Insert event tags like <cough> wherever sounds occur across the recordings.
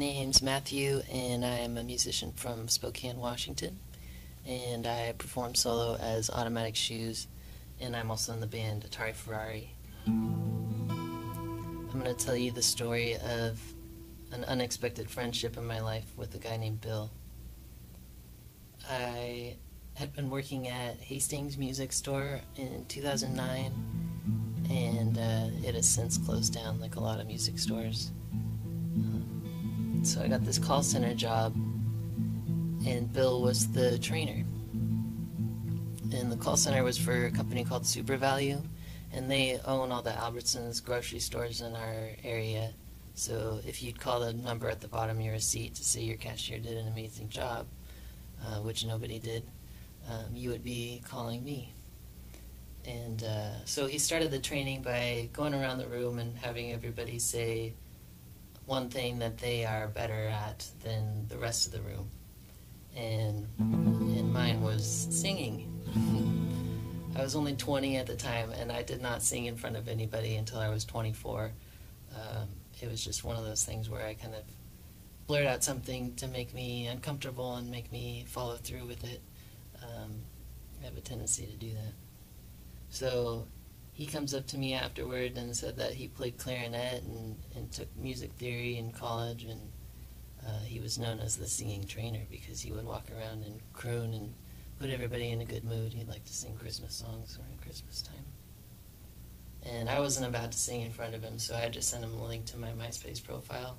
name's Matthew, and I am a musician from Spokane, Washington. And I perform solo as Automatic Shoes, and I'm also in the band Atari Ferrari. I'm going to tell you the story of an unexpected friendship in my life with a guy named Bill. I had been working at Hastings Music Store in 2009, and uh, it has since closed down like a lot of music stores. So I got this call center job, and Bill was the trainer. And the call center was for a company called SuperValu, and they own all the Albertsons grocery stores in our area. So if you'd call the number at the bottom of your receipt to say your cashier did an amazing job, uh, which nobody did, um, you would be calling me. And uh, so he started the training by going around the room and having everybody say one thing that they are better at than the rest of the room. And, and mine was singing. <laughs> I was only 20 at the time, and I did not sing in front of anybody until I was 24. Um, it was just one of those things where I kind of blurt out something to make me uncomfortable and make me follow through with it. Um, I have a tendency to do that. So he comes up to me afterward and said that he played clarinet and, and took music theory in college, and uh, he was known as the singing trainer because he would walk around and croon and put everybody in a good mood. He'd like to sing Christmas songs around Christmas time. And I wasn't about to sing in front of him, so I just sent him a link to my MySpace profile.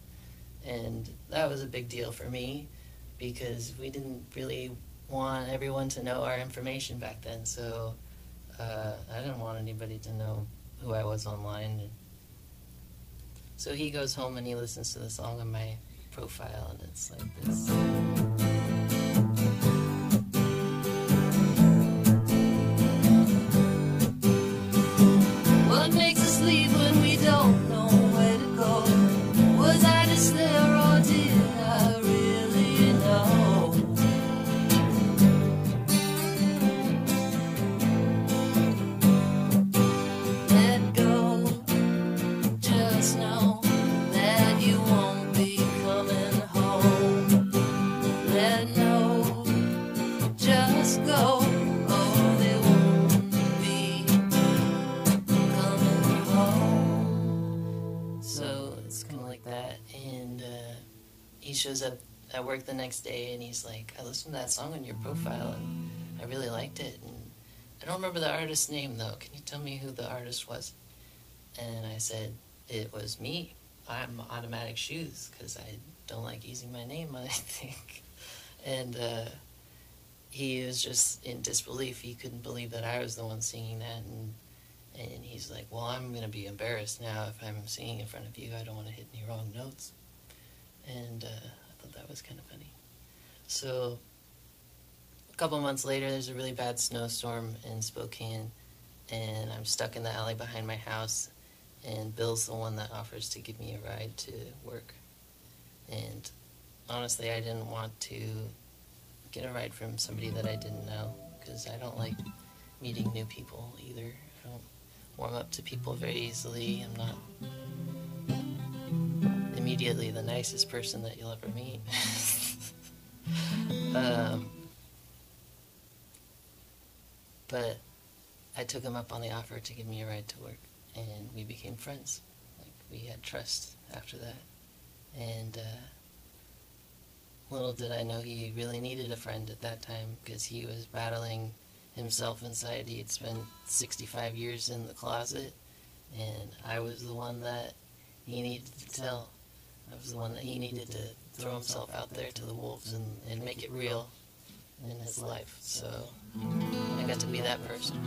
And that was a big deal for me because we didn't really want everyone to know our information back then. So uh, I didn't want anybody to know who I was online. So he goes home and he listens to the song on my profile, and it's like this. Shows up at work the next day and he's like, I listened to that song on your profile and I really liked it. And I don't remember the artist's name though. Can you tell me who the artist was? And I said, It was me. I'm Automatic Shoes because I don't like using my name, <laughs> I think. And uh, he was just in disbelief. He couldn't believe that I was the one singing that. And and he's like, Well, I'm going to be embarrassed now if I'm singing in front of you. I don't want to hit any wrong notes. And uh, I thought that was kind of funny. So, a couple months later, there's a really bad snowstorm in Spokane, and I'm stuck in the alley behind my house. And Bill's the one that offers to give me a ride to work. And honestly, I didn't want to get a ride from somebody that I didn't know because I don't like meeting new people either. I don't warm up to people very easily. I'm not immediately the nicest person that you'll ever meet. <laughs> um, but I took him up on the offer to give me a ride to work, and we became friends. Like we had trust after that, and uh, little did I know he really needed a friend at that time because he was battling himself inside. He had spent 65 years in the closet, and I was the one that he needed to tell. I was the one that he needed to throw himself out there to the wolves and, and make it real in his life. So I got to be that person.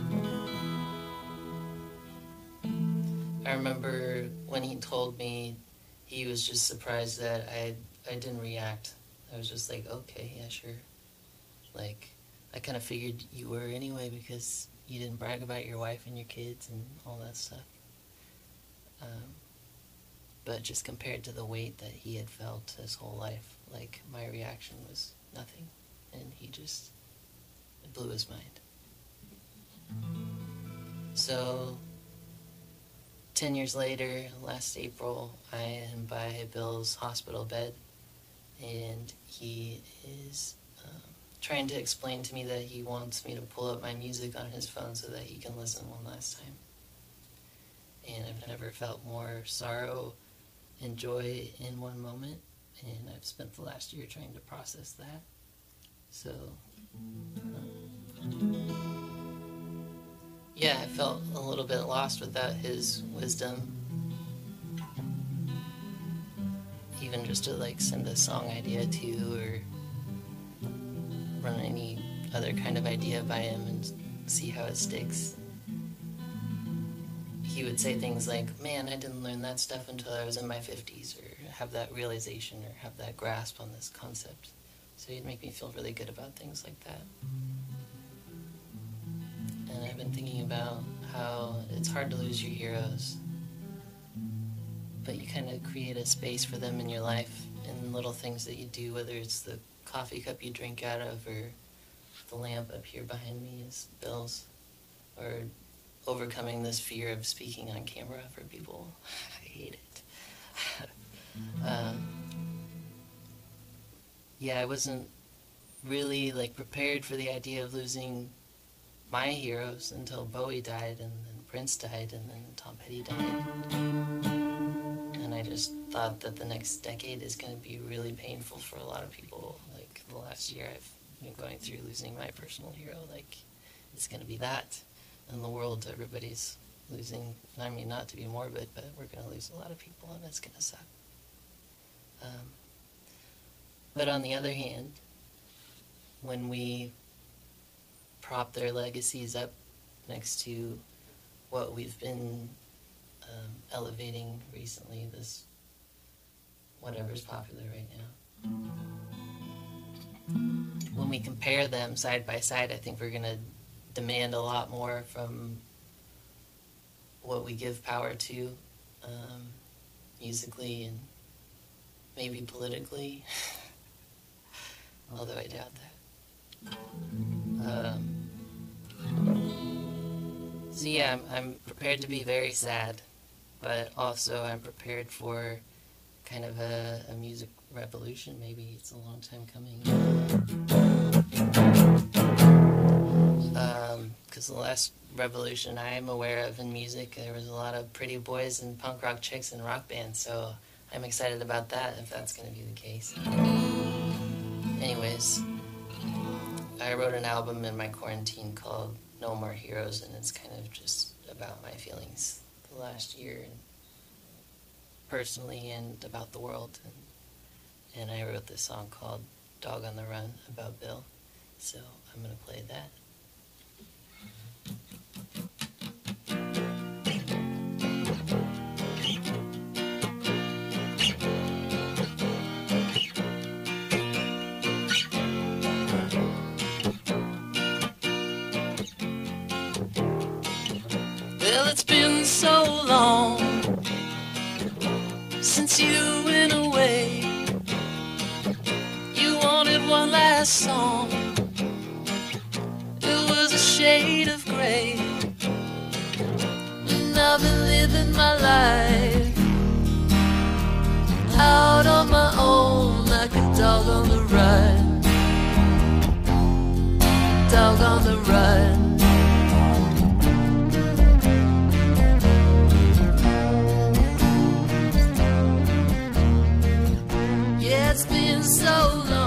I remember when he told me, he was just surprised that I I didn't react. I was just like, okay, yeah, sure. Like, I kind of figured you were anyway because you didn't brag about your wife and your kids and all that stuff. Um, but just compared to the weight that he had felt his whole life, like my reaction was nothing, and he just blew his mind. So, ten years later, last April, I am by Bill's hospital bed, and he is um, trying to explain to me that he wants me to pull up my music on his phone so that he can listen one last time. And I've never felt more sorrow and joy in one moment, and I've spent the last year trying to process that. So, um, yeah, I felt a little bit lost without his wisdom. Even just to like send a song idea to or run any other kind of idea by him and see how it sticks. He would say things like, Man, I didn't learn that stuff until I was in my 50s, or have that realization, or have that grasp on this concept. So he'd make me feel really good about things like that. And I've been thinking about how it's hard to lose your heroes, but you kind of create a space for them in your life in little things that you do, whether it's the coffee cup you drink out of, or the lamp up here behind me is Bill's, or overcoming this fear of speaking on camera for people. I hate it. <sighs> um, yeah, I wasn't really like prepared for the idea of losing my heroes until Bowie died, and then Prince died, and then Tom Petty died. And I just thought that the next decade is going to be really painful for a lot of people. Like the last year, I've been going through losing my personal hero. Like it's going to be that, in the world, everybody's losing. I mean, not to be morbid, but we're going to lose a lot of people, and it's going to suck. Um, but on the other hand, when we prop their legacies up next to what we've been um, elevating recently, this whatever's popular right now. When we compare them side by side, I think we're going to demand a lot more from what we give power to um, musically and maybe politically. <laughs> although I doubt that. Um, so yeah, I'm, I'm prepared to be very sad, but also I'm prepared for kind of a, a music revolution. Maybe it's a long time coming. Because the last revolution I am aware of in music, there was a lot of pretty boys and punk rock chicks and rock bands, so I'm excited about that if that's going to be the case. Anyways, I wrote an album in my quarantine called No More Heroes, and it's kind of just about my feelings the last year, and personally and about the world. And, and I wrote this song called Dog on the Run about Bill, so I'm going to play that. Well, it's been so long since you went away. You wanted one last song. It was a shade of gray. And I've been living my life out on my own like a dog on the run. Dog on the run. It's been so long.